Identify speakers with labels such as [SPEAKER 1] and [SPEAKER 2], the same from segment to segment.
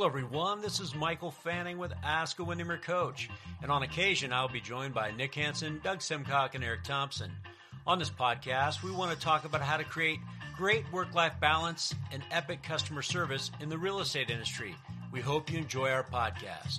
[SPEAKER 1] Hello, everyone. This is Michael Fanning with Ask a Windermere Coach. And on occasion, I'll be joined by Nick Hansen, Doug Simcock, and Eric Thompson. On this podcast, we want to talk about how to create great work life balance and epic customer service in the real estate industry. We hope you enjoy our podcast.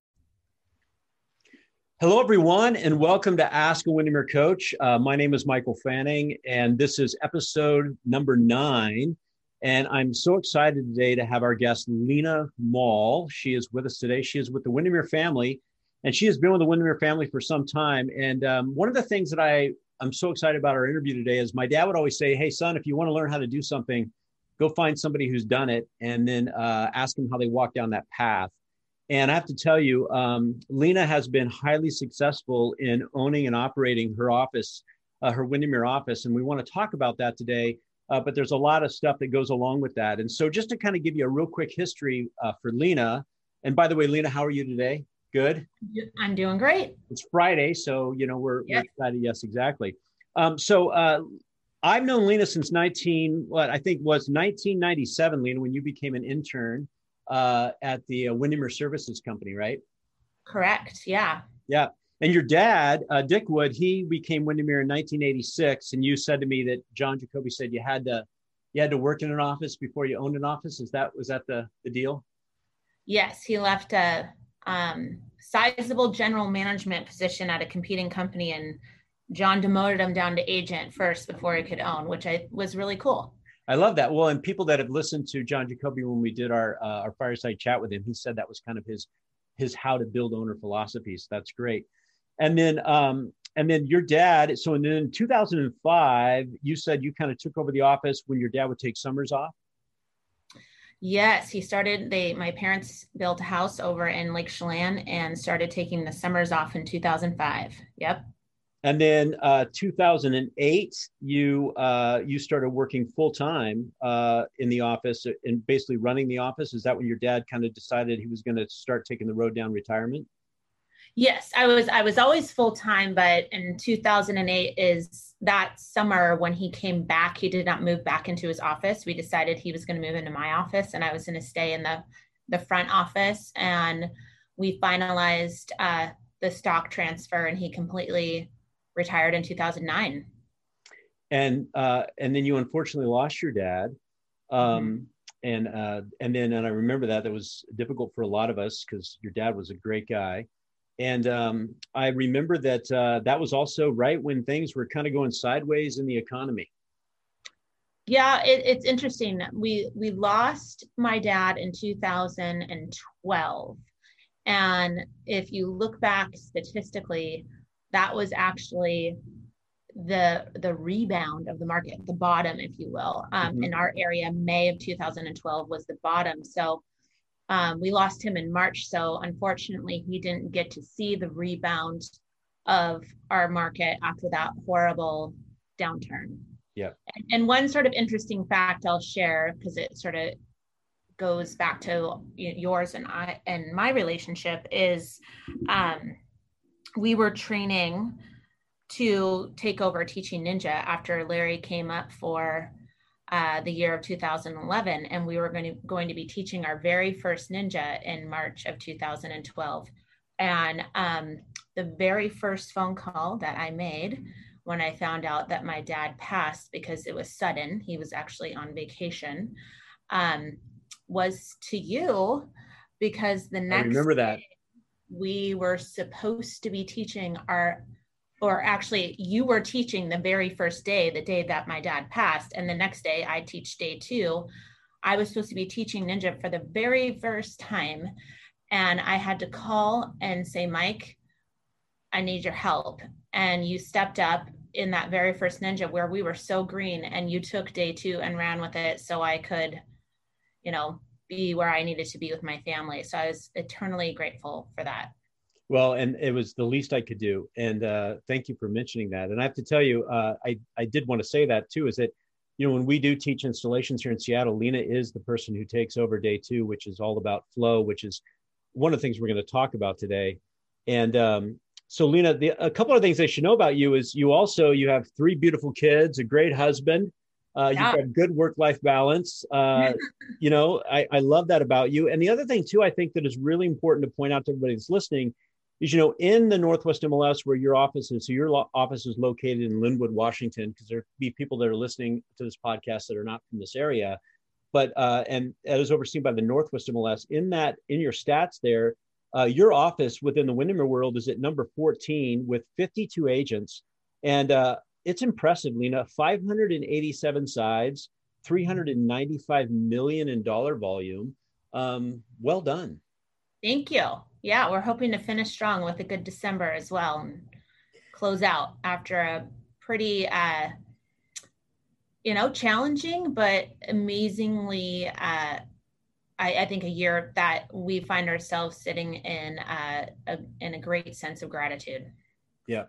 [SPEAKER 1] Hello, everyone, and welcome to Ask a Windermere Coach. Uh, my name is Michael Fanning, and this is episode number nine. And I'm so excited today to have our guest, Lena Mall. She is with us today. She is with the Windermere family, and she has been with the Windermere family for some time. And um, one of the things that I I'm so excited about our interview today is my dad would always say, "Hey, son, if you want to learn how to do something, go find somebody who's done it, and then uh, ask them how they walk down that path." And I have to tell you, um, Lena has been highly successful in owning and operating her office, uh, her Windermere office. And we want to talk about that today. Uh, but there's a lot of stuff that goes along with that. And so, just to kind of give you a real quick history uh, for Lena, and by the way, Lena, how are you today? Good.
[SPEAKER 2] I'm doing great.
[SPEAKER 1] It's Friday, so you know we're, we're excited. Yes, exactly. Um, so uh, I've known Lena since 19. What I think was 1997, Lena, when you became an intern uh, at the uh, Windermere Services Company, right?
[SPEAKER 2] Correct. Yeah.
[SPEAKER 1] Yeah. And your dad, uh, Dick Wood, he became Windermere in 1986. And you said to me that John Jacobi said you had to you had to work in an office before you owned an office. Is that was that the the deal?
[SPEAKER 2] Yes, he left a um, sizable general management position at a competing company, and John demoted him down to agent first before he could own, which I was really cool.
[SPEAKER 1] I love that. Well, and people that have listened to John Jacobi when we did our uh, our fireside chat with him, he said that was kind of his his how to build owner philosophies. That's great. And then um, and then your dad. So in 2005, you said you kind of took over the office when your dad would take summers off.
[SPEAKER 2] Yes, he started. They my parents built a house over in Lake Chelan and started taking the summers off in 2005. Yep.
[SPEAKER 1] And then uh, 2008, you uh, you started working full time uh, in the office and basically running the office. Is that when your dad kind of decided he was going to start taking the road down retirement?
[SPEAKER 2] Yes, I was. I was always full time, but in 2008 is that summer when he came back. He did not move back into his office. We decided he was going to move into my office, and I was going to stay in the the front office. And we finalized uh, the stock transfer, and he completely retired in 2009
[SPEAKER 1] and uh, and then you unfortunately lost your dad um, mm-hmm. and uh, and then and i remember that that was difficult for a lot of us because your dad was a great guy. And um, i remember that uh, that was also right when things were kind of going sideways in the economy.
[SPEAKER 2] Yeah it, it's interesting. We we lost my dad in 2012 and if you look back statistically that was actually the the rebound of the market the bottom if you will um, mm-hmm. in our area may of 2012 was the bottom. So um, we lost him in march. So unfortunately he didn't get to see the rebound of our market after that horrible downturn.
[SPEAKER 1] Yeah
[SPEAKER 2] and, and one sort of interesting fact i'll share because it sort of goes back to yours and i and my relationship is um, we were training to take over teaching ninja after larry came up for uh, the year of 2011 and we were going to going to be teaching our very first ninja in march of 2012 and um, the very first phone call that i made when i found out that my dad passed because it was sudden he was actually on vacation um, was to you because the next
[SPEAKER 1] I remember that
[SPEAKER 2] we were supposed to be teaching our or actually you were teaching the very first day the day that my dad passed and the next day i teach day two I was supposed to be teaching Ninja for the very first time. And I had to call and say, Mike, I need your help. And you stepped up in that very first Ninja where we were so green and you took day two and ran with it so I could, you know, be where I needed to be with my family. So I was eternally grateful for that.
[SPEAKER 1] Well, and it was the least I could do. And uh, thank you for mentioning that. And I have to tell you, uh, I, I did want to say that too, is that, you know, when we do teach installations here in Seattle, Lena is the person who takes over day two, which is all about flow, which is one of the things we're going to talk about today. And um, so, Lena, the, a couple of things they should know about you is you also you have three beautiful kids, a great husband, uh, yeah. You've got good work life balance. Uh, you know, I, I love that about you. And the other thing, too, I think that is really important to point out to everybody that's listening is, you know, in the Northwest MLS where your office is, so your lo- office is located in Lynnwood, Washington, because there be people that are listening to this podcast that are not from this area. But, uh, and it was overseen by the Northwest MLS. In that, in your stats there, uh, your office within the Windermere world is at number 14 with 52 agents. And uh, it's impressive, Lena. 587 sides, 395 million in dollar volume. Um, well done.
[SPEAKER 2] Thank you. Yeah, we're hoping to finish strong with a good December as well and close out after a pretty, uh, you know, challenging but amazingly, uh, I, I, think, a year that we find ourselves sitting in uh, a, in a great sense of gratitude.
[SPEAKER 1] Yeah,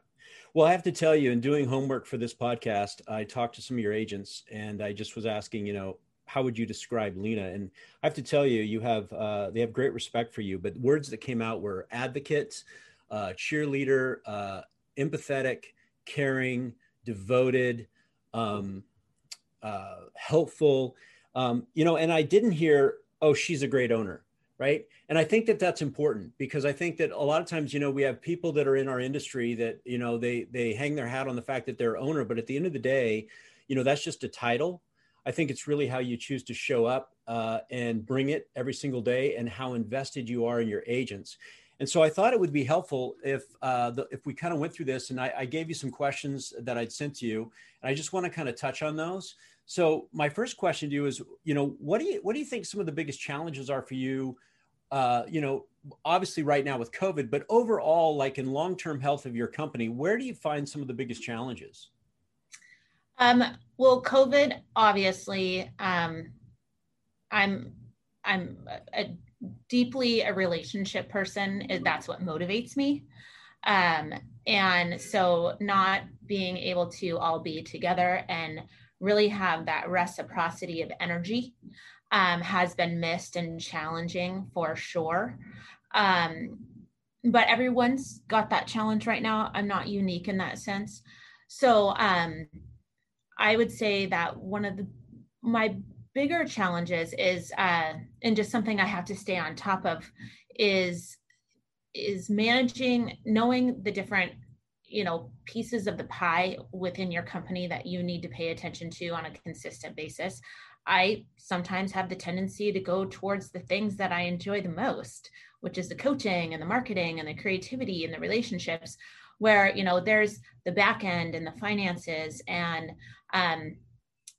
[SPEAKER 1] well, I have to tell you, in doing homework for this podcast, I talked to some of your agents and I just was asking, you know, how would you describe Lena? And I have to tell you, you have, uh, they have great respect for you, but words that came out were advocate, uh, cheerleader, uh, empathetic, caring, devoted, um, uh, helpful. Um, you know, and I didn't hear, oh, she's a great owner right? And i think that that's important because i think that a lot of times you know we have people that are in our industry that you know they they hang their hat on the fact that they're owner but at the end of the day you know that's just a title. I think it's really how you choose to show up uh, and bring it every single day and how invested you are in your agents. And so I thought it would be helpful if uh, the, if we kind of went through this, and I, I, gave you some questions that I'd sent to you, and I just want to kind of touch on those. So my first question to you is, you know, what do you what do you think some of the biggest challenges are for you? Uh, you know, obviously right now with COVID, but overall, like in long term health of your company, where do you find some of the biggest challenges?
[SPEAKER 2] Um, well, COVID, obviously, um, I'm I'm a, deeply a relationship person. That's what motivates me. Um, and so, not being able to all be together and really have that reciprocity of energy um, has been missed and challenging for sure. Um, but everyone's got that challenge right now. I'm not unique in that sense. So um, I would say that one of the my bigger challenges is uh, and just something I have to stay on top of is is managing knowing the different you know pieces of the pie within your company that you need to pay attention to on a consistent basis i sometimes have the tendency to go towards the things that i enjoy the most which is the coaching and the marketing and the creativity and the relationships where you know there's the back end and the finances and um,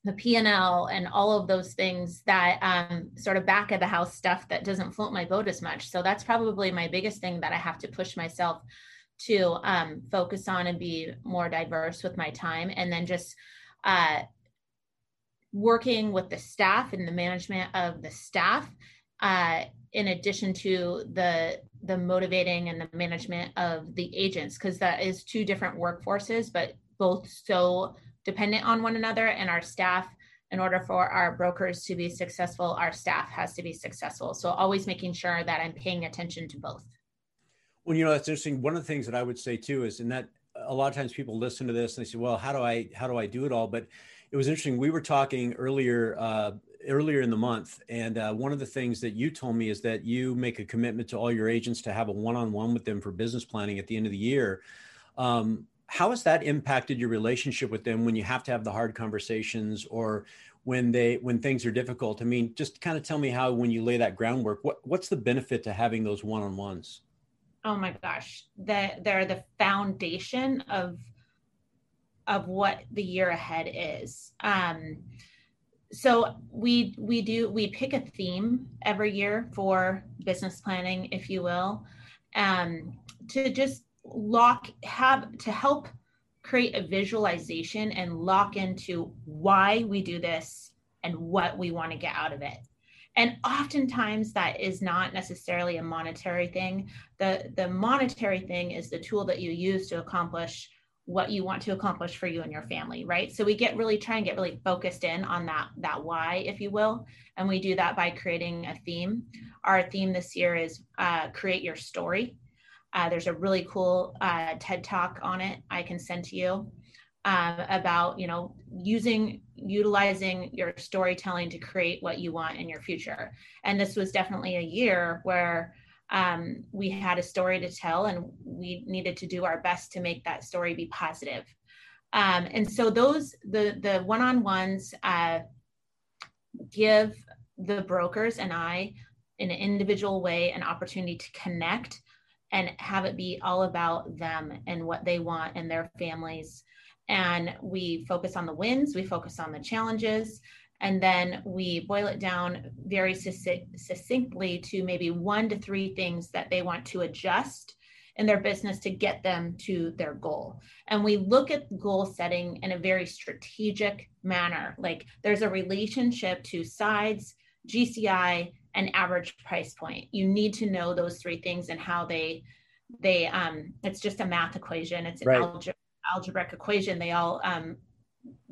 [SPEAKER 2] the p&l and all of those things that um, sort of back of the house stuff that doesn't float my boat as much. So that's probably my biggest thing that i have to push myself to um, focus on and be more diverse with my time. And then just uh, working with the staff and the management of the staff uh, in addition to the the motivating and the management of the agents because that is two different workforces but both so dependent on one another. And our staff in order for our brokers to be successful our staff has to be successful. So always making sure that i'm paying attention to both
[SPEAKER 1] well, you know, that's interesting. One of the things that I would say too is, and that a lot of times people listen to this and they say, "Well, how do I how do I do it all?" But it was interesting. We were talking earlier uh, earlier in the month, and uh, one of the things that you told me is that you make a commitment to all your agents to have a one-on-one with them for business planning at the end of the year. Um, how has that impacted your relationship with them when you have to have the hard conversations or when they when things are difficult? I mean, just kind of tell me how when you lay that groundwork, what what's the benefit to having those one-on-ones?
[SPEAKER 2] Oh my gosh that they're the foundation of of what the year ahead is. Um so we we do we pick a theme every year for business planning if you will um, to just lock have to help create a visualization and lock into why we do this and what we want to get out of it and oftentimes that is not necessarily a monetary thing. The the monetary thing is the tool that you use to accomplish what you want to accomplish for you and your family right? So we get really try and get really focused in on that that why if you will. And we do that by creating a theme. Our theme this year is uh, create your story. Uh, there's a really cool uh, ted talk on it i can send to you um, about you know using utilizing your storytelling to create what you want in your future. And this was definitely a year where um, we had a story to tell and we needed to do our best to make that story be positive. Um, and so those the the one-on-ones uh, give the brokers and i in an individual way an opportunity to connect and have it be all about them and what they want and their families and we focus on the wins we focus on the challenges and then we boil it down very succinctly to maybe one to three things that they want to adjust in their business to get them to their goal. And we look at goal setting in a very strategic manner. Like there's a relationship to sides, GCI, and average price point. You need to know those three things and how they they um it's just a math equation. It's an right. algebra, algebraic equation. They all um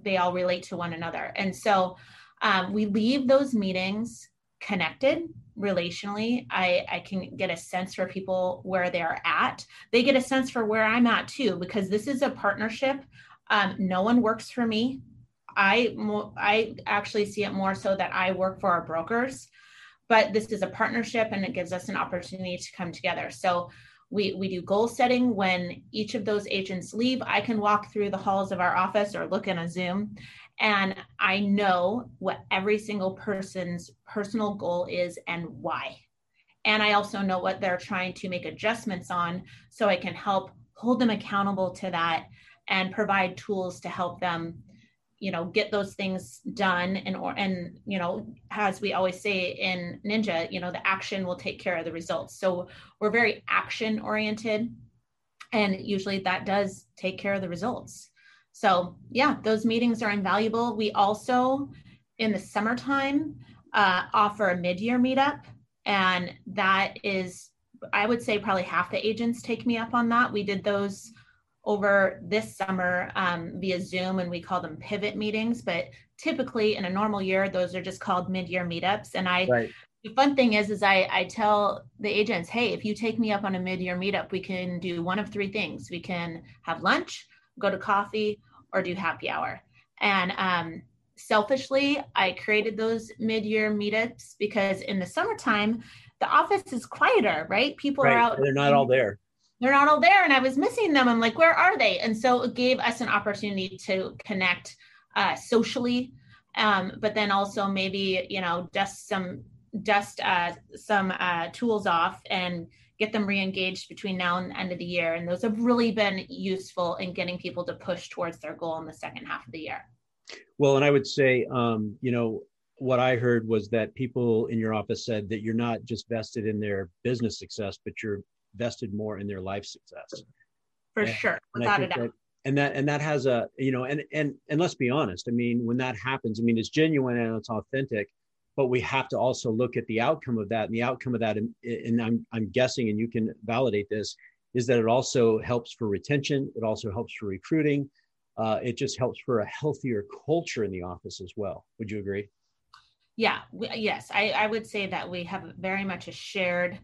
[SPEAKER 2] they all relate to one another. And so um, we leave those meetings connected relationally I, I can get a sense for people where they're at they get a sense for where i'm at too because this is a partnership um, no one works for me i i actually see it more so that i work for our brokers but this is a partnership and it gives us an opportunity to come together so we, we do goal setting when each of those agents leave i can walk through the halls of our office or look in a zoom and I know what every single person's personal goal is and why. And I also know what they're trying to make adjustments on so I can help hold them accountable to that and provide tools to help them you know get those things done and or and you know as we always say in ninja you know the action will take care of the results so we're very action oriented and usually that does take care of the results so, yeah, those meetings are invaluable. We also, in the summertime, uh, offer a mid year meetup. And that is, I would say, probably half the agents take me up on that. We did those over this summer um, via Zoom, and we call them pivot meetings. But typically, in a normal year, those are just called mid year meetups. And I, right. the fun thing is, is I, I tell the agents, hey, if you take me up on a mid year meetup, we can do one of three things. We can have lunch go to coffee or do happy hour. And um, selfishly, I created those mid year meetups because in the summertime, the office is quieter, right? People right. are out.
[SPEAKER 1] They're not all there.
[SPEAKER 2] They're not all there. And I was missing them. I'm like, where are they? And so it gave us an opportunity to connect uh, socially, um, but then also maybe, you know, dust some dust uh, some uh, tools off and get them re-engaged between now and the end of the year and those have really been useful in getting people to push towards their goal in the second half of the year
[SPEAKER 1] well and i would say um, you know what i heard was that people in your office said that you're not just vested in their business success but you're vested more in their life success.
[SPEAKER 2] For and, sure without a doubt.
[SPEAKER 1] that, and that and that has a you know and and and let's be honest i mean when that happens i mean it's genuine and it's authentic but we have to also look at the outcome of that. And the outcome of that and, and I'm, I'm guessing and you can validate this is that it also helps for retention it also helps for recruiting uh, it just helps for a healthier culture in the office as well. Would you agree?
[SPEAKER 2] Yeah we, yes I, I would say that we have very much a shared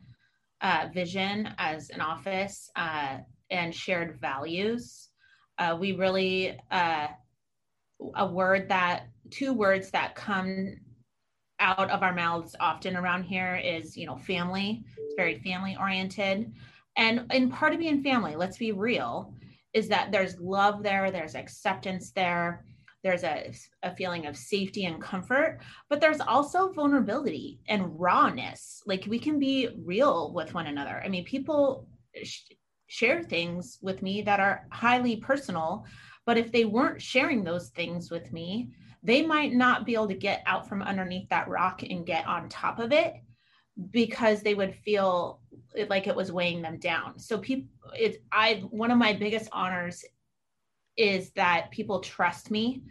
[SPEAKER 2] uh, vision as an office uh, and shared values. Uh, we really uh, a word that two words that come out of our mouths often around here is you know family. It's very family oriented. And and part of being family let's be real is that there's love there there's acceptance there there's a, a feeling of safety and comfort but there's also vulnerability and rawness like we can be real with one another i mean people sh- share things with me that are highly personal but if they weren't sharing those things with me they might not be able to get out from underneath that rock and get on top of it because they would feel like it was weighing them down. So people it I one of my biggest honors is that people trust me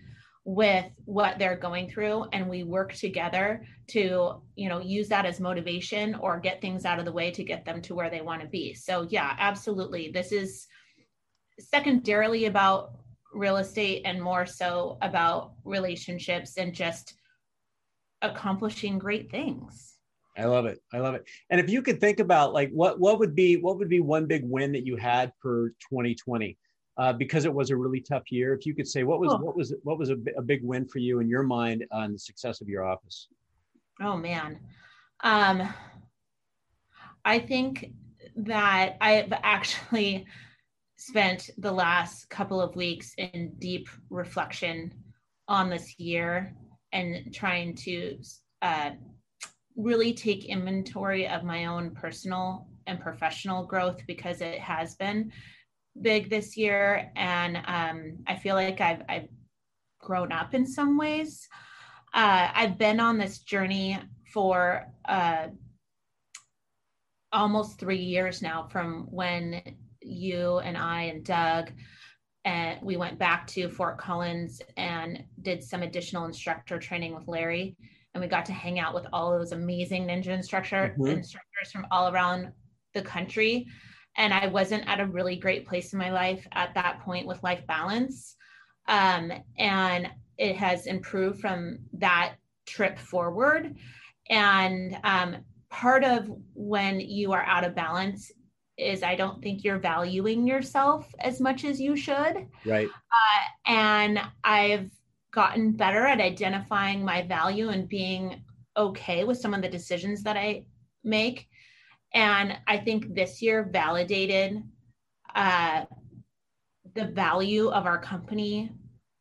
[SPEAKER 2] with what they're going through and we work together to you know use that as motivation or get things out of the way to get them to where they want to be. So yeah absolutely. This is secondarily about real estate and more so about relationships and just accomplishing great things.
[SPEAKER 1] I love it. I love it. And if you could think about like what what would be what would be one big win that you had for 2020 uh, because it was a really tough year. If you could say what was what was what was a, a, big win for you in your mind on the success of your office?
[SPEAKER 2] Oh man, um, I think that I've actually spent the last couple of weeks in deep reflection on this year and trying to uh, really take inventory of my own personal and professional growth because it has been big this year, and um, I feel like I've, I've grown up in some ways. Uh, I've been on this journey for uh, almost three years now from when you and I and Doug and we went back to Fort Collins and did some additional instructor training with Larry. And we got to hang out with all those amazing ninja instructor mm-hmm. instructors from all around the country and I wasn't at a really great place in my life at that point with life balance. Um, and it has improved from that trip forward. And um, part of when you are out of balance is I don't think you're valuing yourself as much as you should.
[SPEAKER 1] Right.
[SPEAKER 2] Uh, and I've gotten better at identifying my value and being okay with some of the decisions that I make and I think this year validated uh, the value of our company,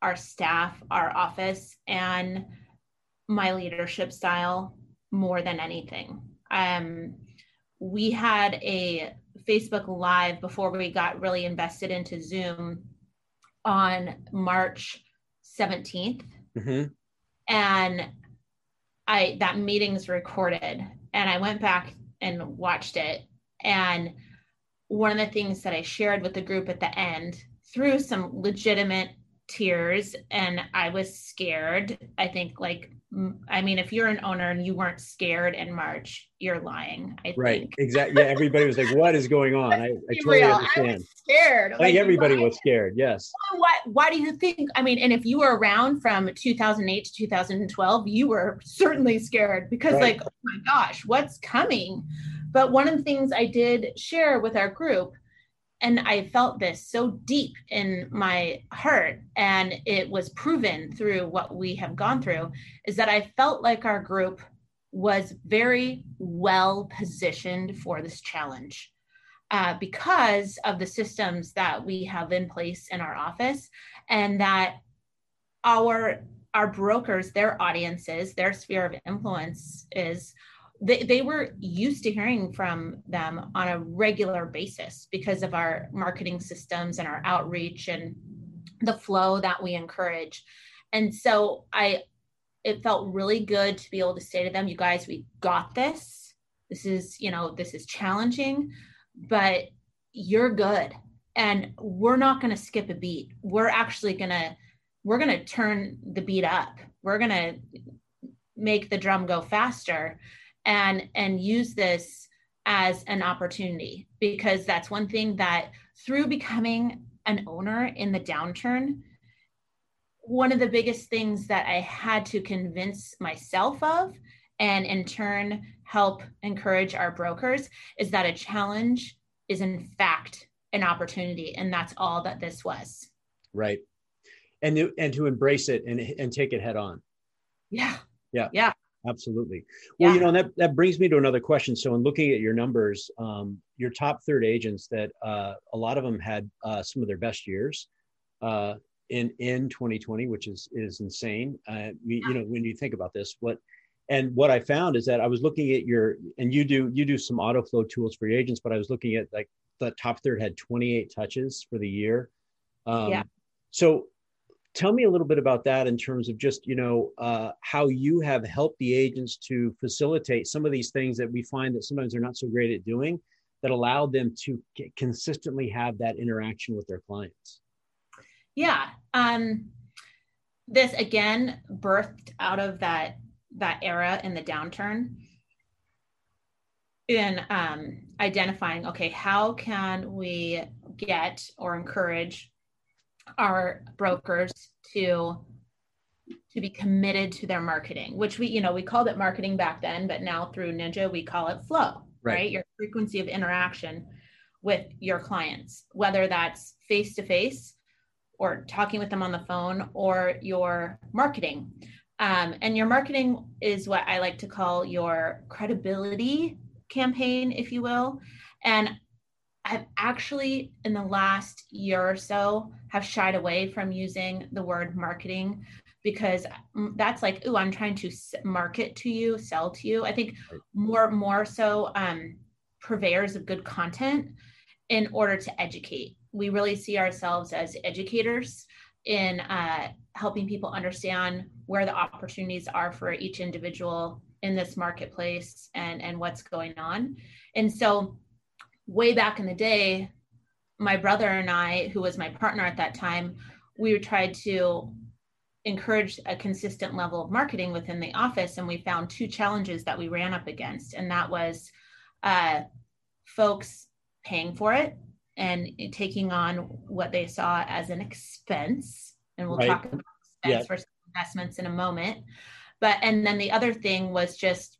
[SPEAKER 2] our staff, our office, and my leadership style more than anything. Um, we had a Facebook Live before we got really invested into Zoom on March 17th. Mm-hmm. And I that meeting's recorded. And I went back and watched it. And one of the things that I shared with the group at the end through some legitimate tears and I was scared. I think like I mean if you're an owner and you weren't scared in March, you're lying. I
[SPEAKER 1] right. Think. Exactly. Yeah, everybody was like, what is going on? I, I totally real. understand. I was
[SPEAKER 2] scared.
[SPEAKER 1] I think everybody was scared. Yes.
[SPEAKER 2] Why why do you think I mean and if you were around from 2008 to 2012, you were certainly scared because right. like oh my gosh, what's coming? But one of the things I did share with our group and I felt this so deep in my heart, and it was proven through what we have gone through, is that I felt like our group was very well positioned for this challenge uh, because of the systems that we have in place in our office, and that our our brokers, their audiences, their sphere of influence is they, they were used to hearing from them on a regular basis because of our marketing systems and our outreach and the flow that we encourage. And so I it felt really good to be able to say to them, you guys, we got this. This is, you know, this is challenging, but you're good. And we're not going to skip a beat. We're actually going to we're going to turn the beat up. We're going to make the drum go faster and and use this as an opportunity because that's one thing that through becoming an owner in the downturn one of the biggest things that i had to convince myself of and in turn help encourage our brokers is that a challenge is in fact an opportunity and that's all that this was.
[SPEAKER 1] Right. And to, and to embrace it and and take it head on.
[SPEAKER 2] Yeah.
[SPEAKER 1] Yeah.
[SPEAKER 2] Yeah
[SPEAKER 1] Absolutely. Well, yeah. you know, that, that brings me to another question. So in looking at your numbers, um, your top third agents that uh, a lot of them had uh, some of their best years uh, in, in 2020, which is, is insane. Uh, you know, when you think about this, what, and what I found is that I was looking at your, and you do, you do some auto flow tools for your agents, but I was looking at like the top third had 28 touches for the year. Um, yeah. So tell me a little bit about that in terms of just you know uh, how you have helped the agents to facilitate some of these things that we find that sometimes they're not so great at doing that allow them to consistently have that interaction with their clients.
[SPEAKER 2] Yeah um, this again birthed out of that that era in the downturn in um, identifying okay how can we get or encourage our brokers to to be committed to their marketing which we you know we called it marketing back then but now through ninja we call it flow right, right? your frequency of interaction with your clients whether that's face to face or talking with them on the phone or your marketing. Um, and your marketing is what i like to call your credibility campaign if you will. And I've actually, in the last year or so, have shied away from using the word marketing because that's like, oh, I'm trying to market to you, sell to you. I think more more so um, purveyors of good content in order to educate. We really see ourselves as educators in uh, helping people understand where the opportunities are for each individual in this marketplace and and what's going on. And so way back in the day, my brother and I, who was my partner at that time, we tried to encourage a consistent level of marketing within the office. And we found two challenges that we ran up against. And that was uh, folks paying for it and taking on what they saw as an expense. And we'll right. talk about expense yeah. versus investments in a moment. But, and then the other thing was just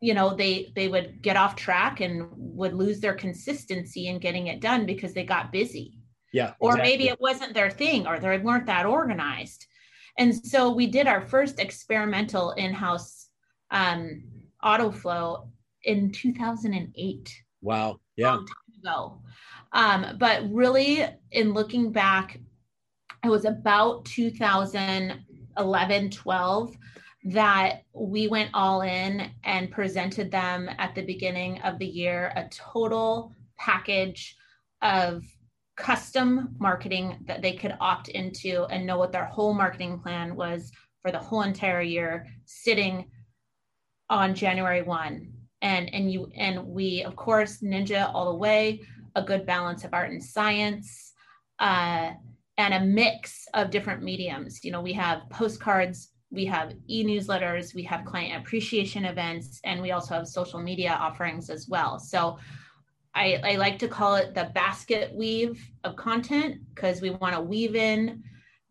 [SPEAKER 2] you know they they would get off track and would lose their consistency in getting it done because they got busy.
[SPEAKER 1] Yeah
[SPEAKER 2] or exactly. maybe it wasn't their thing or they weren't that organized. And so we did our first experimental in-house um, auto flow in 2008
[SPEAKER 1] wow yeah.
[SPEAKER 2] long time ago. Um, but really in looking back it was about 2011 12 that we went all in and presented them at the beginning of the year a total package of custom marketing that they could opt into and know what their whole marketing plan was for the whole entire year sitting on January 1 and and you and we of course ninja all the way a good balance of art and science uh, and a mix of different mediums. You know we have postcards we have e-newsletters we have client appreciation events and we also have social media offerings as well. So i, I like to call it the basket weave of content because we want to weave in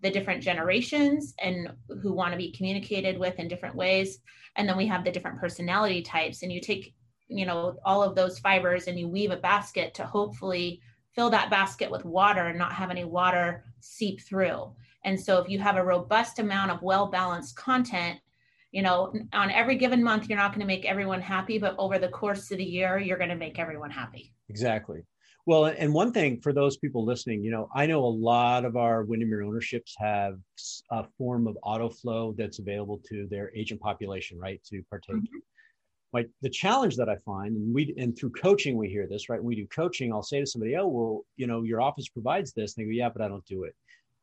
[SPEAKER 2] the different generations and who want to be communicated with in different ways. And then we have the different personality types and you take you know all of those fibers and you weave a basket to hopefully fill that basket with water and not have any water seep through and so if you have a robust amount of well balanced content, you know, on every given month, you're not going to make everyone happy, but over the course of the year, you're going to make everyone happy.
[SPEAKER 1] Exactly. Well, and one thing for those people listening, you know, I know a lot of our Windermere ownerships have a form of auto flow that's available to their agent population, right, to partake. Mm-hmm. Like the challenge that I find, and we and through coaching we hear this, right? When we do coaching, I'll say to somebody, "Oh, well, you know, your office provides this," and they go, "Yeah, but I don't do it."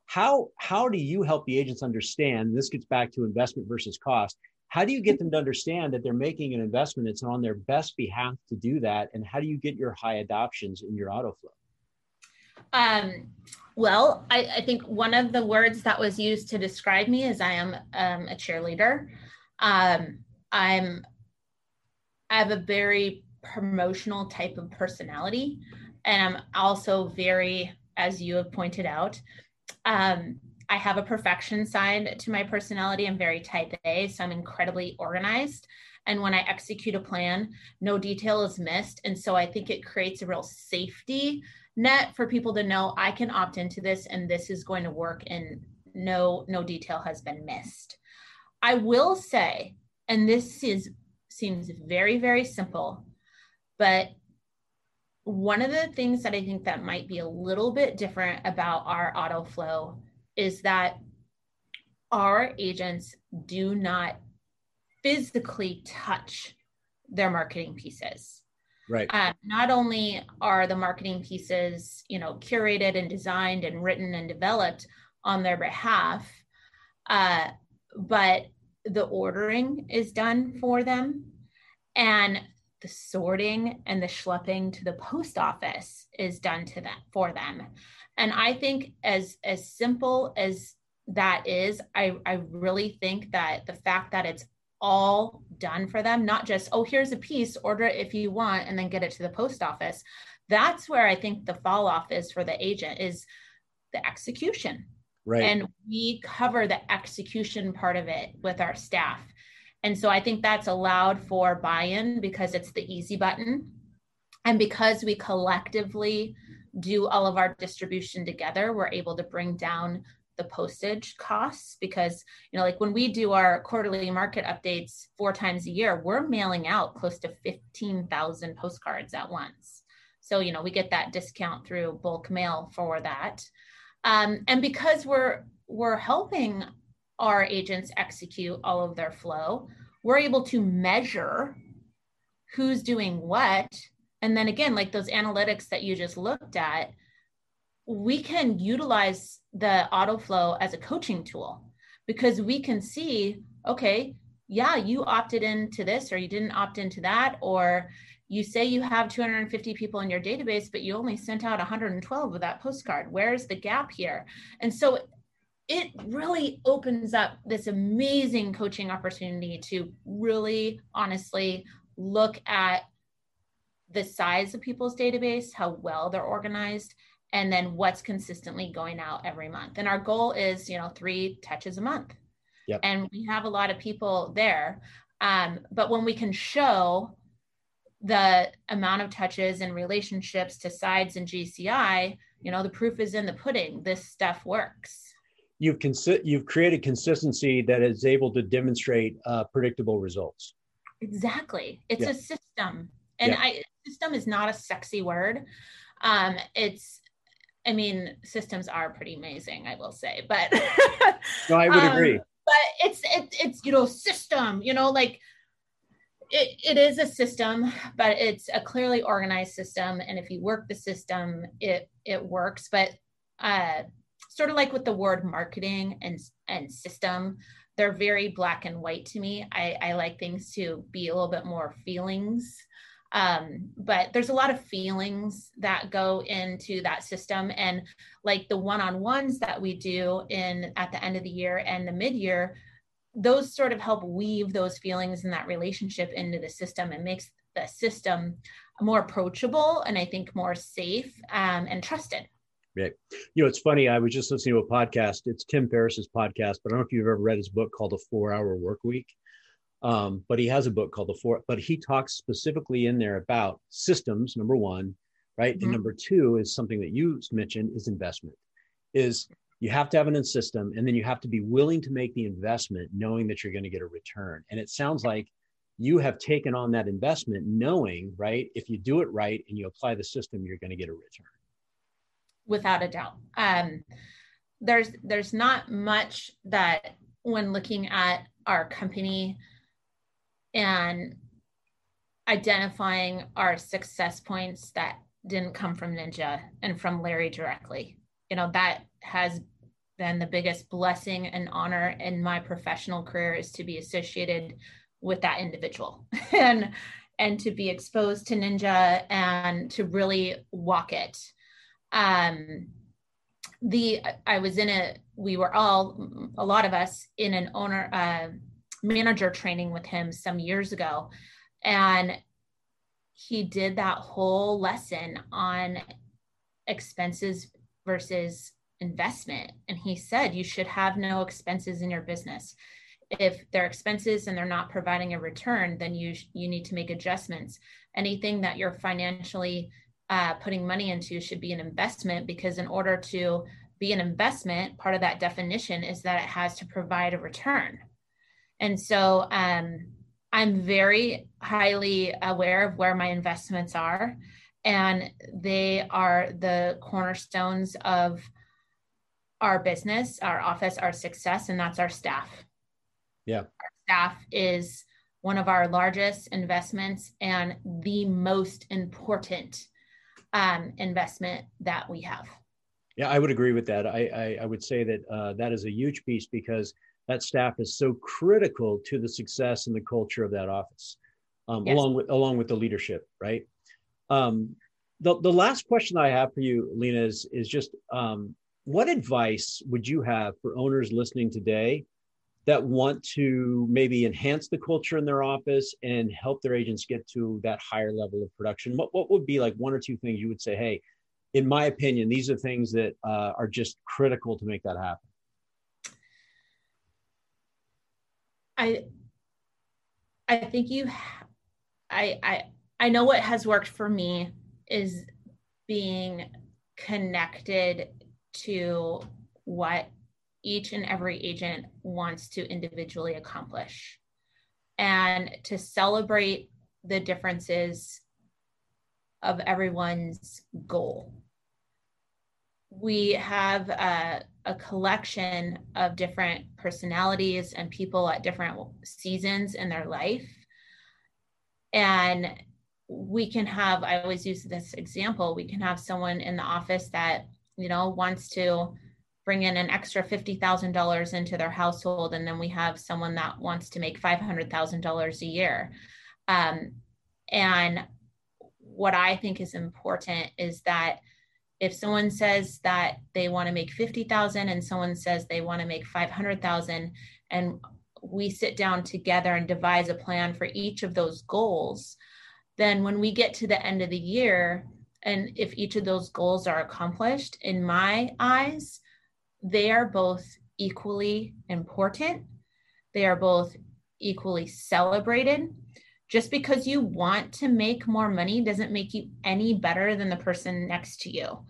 [SPEAKER 1] How how do you help the agents understand this gets back to investment versus cost how do you get them to understand that they're making an investment it's on their best behalf to do that? And how do you get your high adoptions in your auto flow?
[SPEAKER 2] Um, well I, I, think one of the words that was used to describe me is i am um, a cheerleader. Um, i'm i have a very promotional type of personality and i'm also very as you have pointed out um, I have a perfection side to my personality. I'm very type A, so I'm incredibly organized. And when I execute a plan, no detail is missed. And so I think it creates a real safety net for people to know I can opt into this and this is going to work and no no detail has been missed. I will say, and this is seems very, very simple, but one of the things that I think that might be a little bit different about our auto flow is that our agents do not physically touch their marketing pieces.
[SPEAKER 1] Right.
[SPEAKER 2] Uh, not only are the marketing pieces, you know, curated and designed and written and developed, on their behalf. Uh, but the ordering is done for them. And the sorting and the schlepping to the post office is done to them for them. And I think as as simple as that is, I, I really think that the fact that it's all done for them, not just, oh, here's a piece, order it if you want, and then get it to the post office. That's where I think the fall off is for the agent is the execution.
[SPEAKER 1] Right.
[SPEAKER 2] And we cover the execution part of it with our staff. And so I think that's allowed for buy in because it's the easy button. And because we collectively do all of our distribution together, we're able to bring down the postage costs because you know like when we do our quarterly market updates four times a year we're mailing out close to 15,000 postcards at once so you know we get that discount through bulk mail for that um, and because we're we're helping our agents execute all of their flow we're able to measure who's doing what. And then again like those analytics that you just looked at we can utilize the auto flow as a coaching tool because we can see okay yeah you opted into this or you didn't opt into that. Or you say you have 250 people in your database but you only sent out 112 of that postcard. Where's the gap here? And so it really opens up this amazing coaching opportunity to really honestly look at the size of people's database how well they're organized and then what's consistently going out every month. And our goal is, you know, three touches a month.
[SPEAKER 1] Yep.
[SPEAKER 2] And we have a lot of people there. Um, but when we can show the amount of touches and relationships to sides and GCI, you know, the proof is in the pudding. This stuff works.
[SPEAKER 1] You've consi- you've created consistency that is able to demonstrate uh, predictable results.
[SPEAKER 2] Exactly. It's yeah. a system. And yeah. I system is not a sexy word. Um, it's I mean, systems are pretty amazing, I will say, but
[SPEAKER 1] no, I would um, agree.
[SPEAKER 2] But it's it, it's you know system, you know, like it, it is a system, but it's a clearly organized system, and if you work the system, it it works. But uh, sort of like with the word marketing and and system, they're very black and white to me. I, I like things to be a little bit more feelings. Um, but there's a lot of feelings that go into that system. And like the one-on-ones that we do in at the end of the year and the mid-year those sort of help weave those feelings and that relationship into the system and makes the system more approachable and i think more safe um, and trusted
[SPEAKER 1] Right. You know, it's funny. I was just listening to a podcast. It's Tim Ferriss's podcast, but I don't know if you've ever read his book called The Four Hour Work Week. Um, but he has a book called The Four, but he talks specifically in there about systems, number one, right? Mm-hmm. And number two is something that you mentioned is investment. Is you have to have an system and then you have to be willing to make the investment knowing that you're going to get a return. And it sounds like you have taken on that investment knowing, right? If you do it right and you apply the system, you're going to get a return.
[SPEAKER 2] Without a doubt. Um, there's there's not much that when looking at our company and identifying our success points that didn't come from Ninja and from Larry directly. You know, that has been the biggest blessing and honor in my professional career is to be associated with that individual and and to be exposed to ninja and to really walk it um the i was in a we were all a lot of us in an owner uh manager training with him some years ago. And he did that whole lesson on expenses versus investment. And he said, you should have no expenses in your business. If they're expenses and they're not providing a return, then you, you need to make adjustments. Anything that you're financially uh, putting money into should be an investment because, in order to be an investment, part of that definition is that it has to provide a return. And so um, I'm very highly aware of where my investments are, and they are the cornerstones of our business, our office, our success, and that's our staff.
[SPEAKER 1] Yeah.
[SPEAKER 2] Our staff is one of our largest investments and the most important um, investment that we have.
[SPEAKER 1] Yeah, I would agree with that. I, I, I would say that uh, that is a huge piece because that staff is so critical to the success and the culture of that office, um, yes. along with along with the leadership, right? Um, the the last question I have for you, Lena, is is just um, what advice would you have for owners listening today that want to maybe enhance the culture in their office and help their agents get to that higher level of production? What what would be like one or two things you would say, hey, in my opinion, these are things that uh, are just critical to make that happen.
[SPEAKER 2] I I think you I I I know what has worked for me is being connected to what each and every agent wants to individually accomplish and to celebrate the differences of everyone's goal we have a, a, collection of different personalities and people at different seasons in their life. And we can have, I always use this example, we can have someone in the office that, you know, wants to bring in an extra $50,000 into their household. And then we have someone that wants to make $500,000 a year. Um, and what I think is important is that if someone says that they want to make 50,000 and someone says they want to make 500,000 and we sit down together and devise a plan for each of those goals, then when we get to the end of the year, and if each of those goals are accomplished, in my eyes, they are both equally important. They are both equally celebrated just because you want to make more money doesn't make you any better than the person next to you.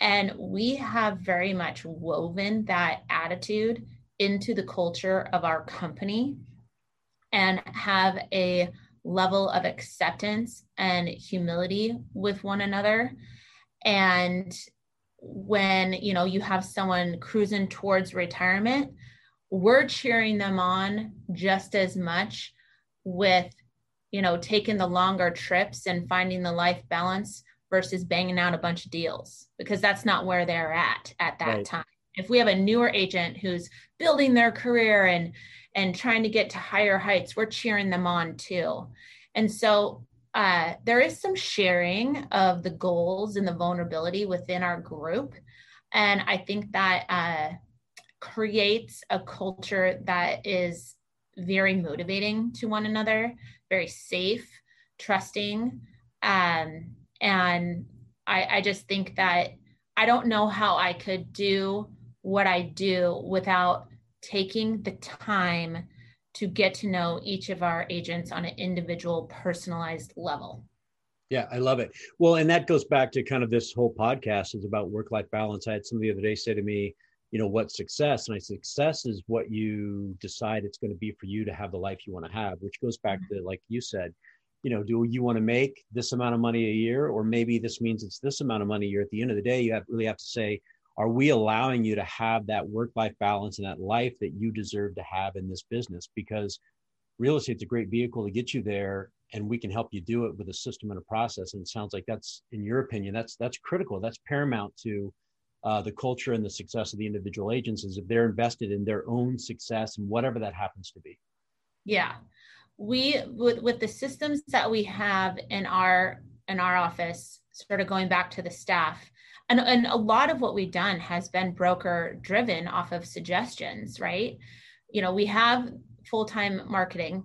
[SPEAKER 2] And we have very much woven that attitude into the culture of our company and have a level of acceptance and humility with one another. And when you know you have someone cruising towards retirement, we're cheering them on just as much with you know, taking the longer trips and finding the life balance versus banging out a bunch of deals because that's not where they're at at that right. time. If we have a newer agent who's building their career and and trying to get to higher heights, we're cheering them on too. And so uh, there is some sharing of the goals and the vulnerability within our group. And I think that uh, creates a culture that is very motivating to one another very safe, trusting. Um, and I, I just think that I don't know how I could do what I do without taking the time to get to know each of our agents on an individual personalized level.
[SPEAKER 1] Yeah, I love it. Well, and that goes back to kind of this whole podcast is about work life balance. I had somebody the other day say to me, you know what success and i said, success is what you decide it's going to be for you to have the life you want to have which goes back to like you said you know do you want to make this amount of money a year or maybe this means it's this amount of money a year at the end of the day you have really have to say are we allowing you to have that work life balance and that life that you deserve to have in this business? Because real estate's a great vehicle to get you there and we can help you do it with a system and a process. And it sounds like that's in your opinion that's that's critical. That's paramount to uh, the culture and the success of the individual agents is if they're invested in their own success and whatever that happens to be.
[SPEAKER 2] Yeah, we with with the systems that we have in our in our office, sort of going back to the staff, and and a lot of what we've done has been broker driven off of suggestions, right? You know, we have full time marketing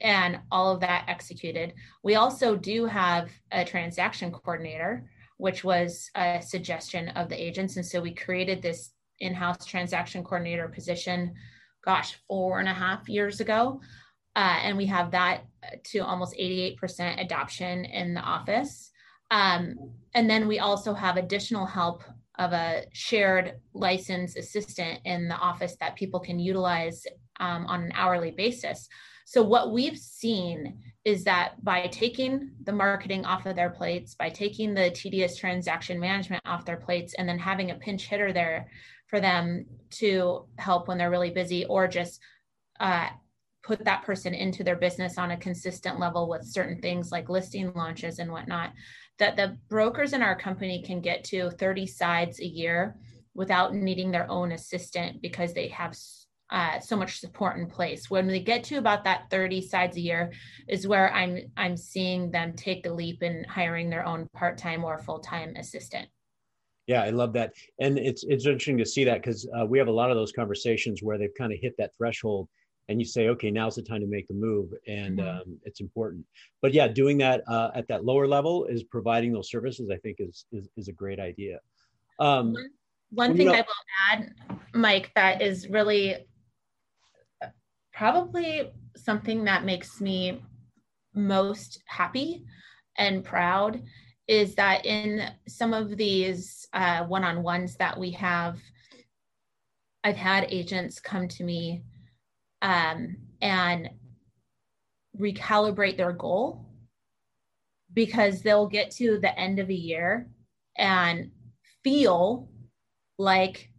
[SPEAKER 2] and all of that executed. We also do have a transaction coordinator which was a suggestion of the agents. And so we created this in house transaction coordinator position, gosh, four and a half years ago. Uh, and we have that to almost 88% adoption in the office. Um, and then we also have additional help of a shared license assistant in the office that people can utilize um, on an hourly basis. So, what we've seen is that by taking the marketing off of their plates, by taking the tedious transaction management off their plates, and then having a pinch hitter there for them to help when they're really busy or just uh, put that person into their business on a consistent level with certain things like listing launches and whatnot, that the brokers in our company can get to 30 sides a year without needing their own assistant because they have uh, so much support in place. When they get to about that 30 sides a year, is where I'm I'm seeing them take the leap in hiring their own part-time or full-time assistant.
[SPEAKER 1] Yeah, I love that, and it's it's interesting to see that because uh, we have a lot of those conversations where they've kind of hit that threshold, and you say, okay, now's the time to make the move, and mm-hmm. um, it's important. But yeah, doing that uh, at that lower level is providing those services. I think is is, is a great idea. Um,
[SPEAKER 2] one, one thing know, I will add, Mike, that is really probably something that makes me most happy and proud is that in some of these uh, one-on-ones that we have i've had agents come to me um, and recalibrate their goal because they'll get to the end of a year and feel like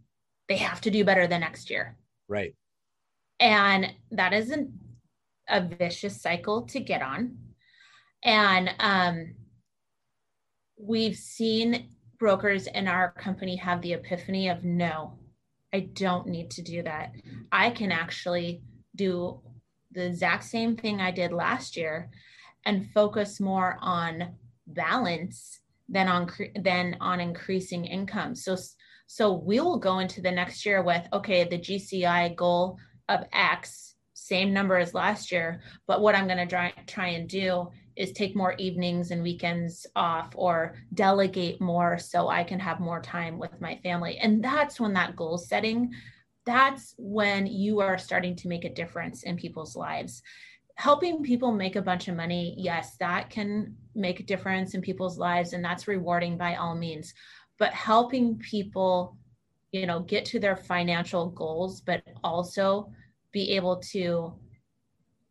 [SPEAKER 2] they have to do better the next year.
[SPEAKER 1] Right.
[SPEAKER 2] And that isn't a vicious cycle to get on. And um, we've seen brokers in our company have the epiphany of no i don't need to do that. I can actually do the exact same thing i did last year and focus more on balance than on than on increasing income so so we will go into the next year with okay the gci goal of X, same number as last year, but what I'm going to try, try and do is take more evenings and weekends off or delegate more so I can have more time with my family. And that's when that goal setting, that's when you are starting to make a difference in people's lives. Helping people make a bunch of money, yes, that can make a difference in people's lives and that's rewarding by all means. But helping people, you know, get to their financial goals, but also be able to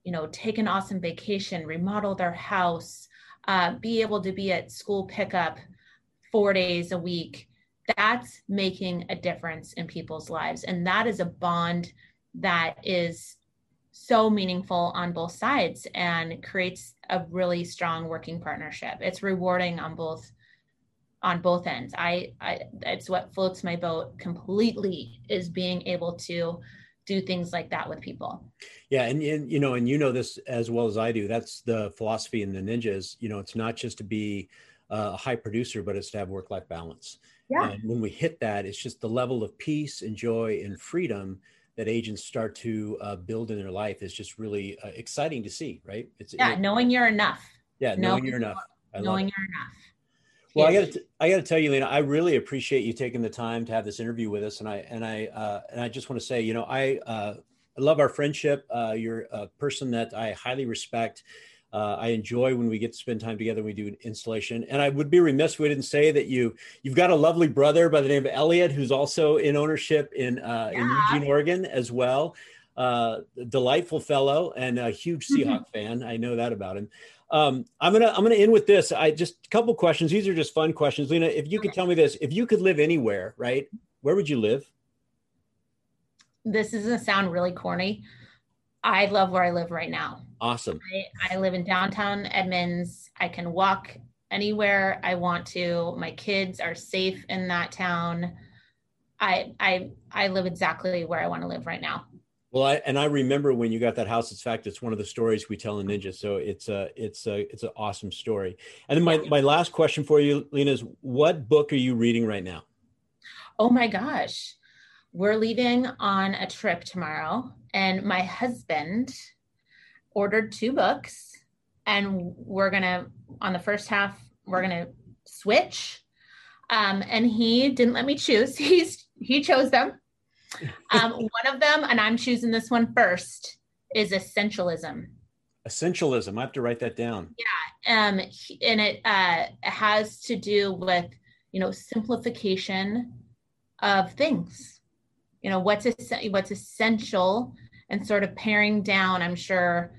[SPEAKER 2] you know take an awesome vacation remodel their house uh, be able to be at school pickup four days a week that's making a difference in people's lives and that is a bond that is so meaningful on both sides and creates a really strong working partnership it's rewarding on both on both ends i, I it's what floats my boat completely is being able to do things like that with people.
[SPEAKER 1] Yeah, and, and you know, and you know this as well as I do. That's the philosophy in the ninjas. You know, it's not just to be a high producer, but it's to have work-life balance. Yeah. And when we hit that, it's just the level of peace and joy and freedom that agents start to uh, build in their life is just really uh, exciting to see, right?
[SPEAKER 2] It's yeah, it, knowing you're enough.
[SPEAKER 1] Yeah, knowing, knowing you're enough.
[SPEAKER 2] I knowing you're enough.
[SPEAKER 1] Well, I got to I got to tell you, Lena, I really appreciate you taking the time to have this interview with us, and I and I uh, and I just want to say, you know, I uh, I love our friendship. Uh, you're a person that I highly respect. Uh, I enjoy when we get to spend time together. we do an installation, and I would be remiss if we didn't say that you you've got a lovely brother by the name of Elliot, who's also in ownership in uh, yeah. in Eugene, Oregon, as well. Uh, delightful fellow and a huge Seahawk fan. I know that about him. Um, I'm gonna I'm gonna end with this. I just a couple questions. These are just fun questions, Lena. If you could tell me this, if you could live anywhere, right? Where would you live?
[SPEAKER 2] This is gonna sound really corny. I love where I live right now.
[SPEAKER 1] Awesome.
[SPEAKER 2] I, I live in downtown Edmonds. I can walk anywhere I want to. My kids are safe in that town. I I I live exactly where I want to live right now.
[SPEAKER 1] Well, I, and I remember when you got that house. In fact, it's one of the stories we tell in Ninja. So it's a, it's a, it's an awesome story. And then my, my last question for you, Lena, is what book are you reading right now?
[SPEAKER 2] Oh my gosh. We're leaving on a trip tomorrow and my husband ordered two books and we're to, on the first half, we're to switch. Um, and he didn't let me choose. He's, he chose them um, one of them, and I'm choosing this one first, is essentialism.
[SPEAKER 1] Essentialism. I have to write that down.
[SPEAKER 2] Yeah, um, and it uh, has to do with you know simplification of things. You know what's what's essential, and sort of paring down. I'm sure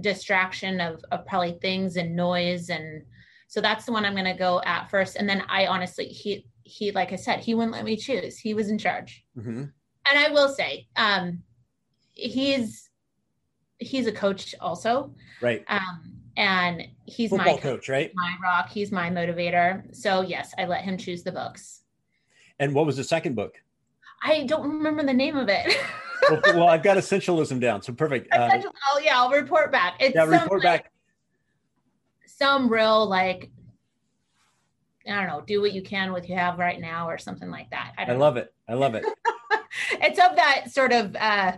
[SPEAKER 2] distraction of, of probably things and noise and so that's the one i'm going to go at first and then i honestly he he, like I said, he wouldn't let me choose. He was in charge. Mm-hmm. And I will say, um, he's he's a coach also.
[SPEAKER 1] Right.
[SPEAKER 2] Um, and he's
[SPEAKER 1] Football
[SPEAKER 2] my
[SPEAKER 1] coach, right?
[SPEAKER 2] My rock. He's my motivator. So yes, I let him choose the books.
[SPEAKER 1] And what was the second book?
[SPEAKER 2] I don't remember the name of it.
[SPEAKER 1] well, well, I've got essentialism down, so perfect.
[SPEAKER 2] Uh, oh yeah, I'll report back.
[SPEAKER 1] It's yeah, report like, back.
[SPEAKER 2] Some real like I don't know, do what you can with you have right now or something like that.
[SPEAKER 1] I, I love it. I love it.
[SPEAKER 2] it's of that sort of uh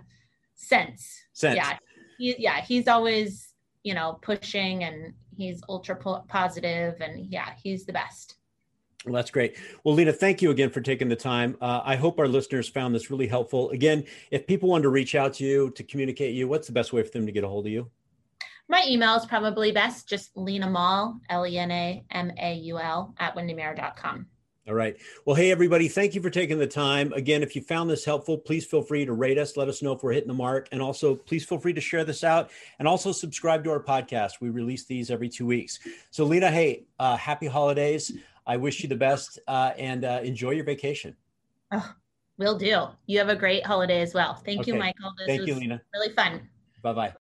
[SPEAKER 2] sense.
[SPEAKER 1] Sense.
[SPEAKER 2] Yeah. He, yeah, he's always, you know, pushing and he's ultra po- positive and yeah, he's the best.
[SPEAKER 1] Well, that's great. Well, Lena, thank you again for taking the time. Uh, I hope our listeners found this really helpful. Again, if people want to reach out to you to communicate you, what's the best way for them to get a hold of you?
[SPEAKER 2] My email is probably best, just Lena Maul, L E N A M A U L, at windermere.com.
[SPEAKER 1] All right. Well, hey, everybody, thank you for taking the time. Again, if you found this helpful, please feel free to rate us. Let us know if we're hitting the mark. And also, please feel free to share this out and also subscribe to our podcast. We release these every two weeks. So, Lena, hey, uh, happy holidays. I wish you the best uh, and uh, enjoy your vacation.
[SPEAKER 2] Oh, will do. You have a great holiday as well. Thank okay. you, Michael.
[SPEAKER 1] This Thank you, Lena.
[SPEAKER 2] Really fun.
[SPEAKER 1] Bye bye.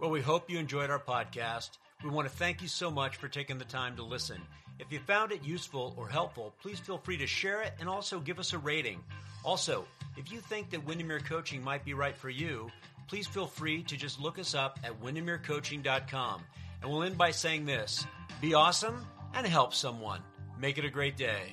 [SPEAKER 1] Well, we hope you enjoyed our podcast. We want to thank you so much for taking the time to listen. If you found it useful or helpful, please feel free to share it and also give us a rating. Also, if you think that Windermere Coaching might be right for you, please feel free to just look us up at windermerecoaching.com. And we'll end by saying this be awesome and help someone. Make it a great day.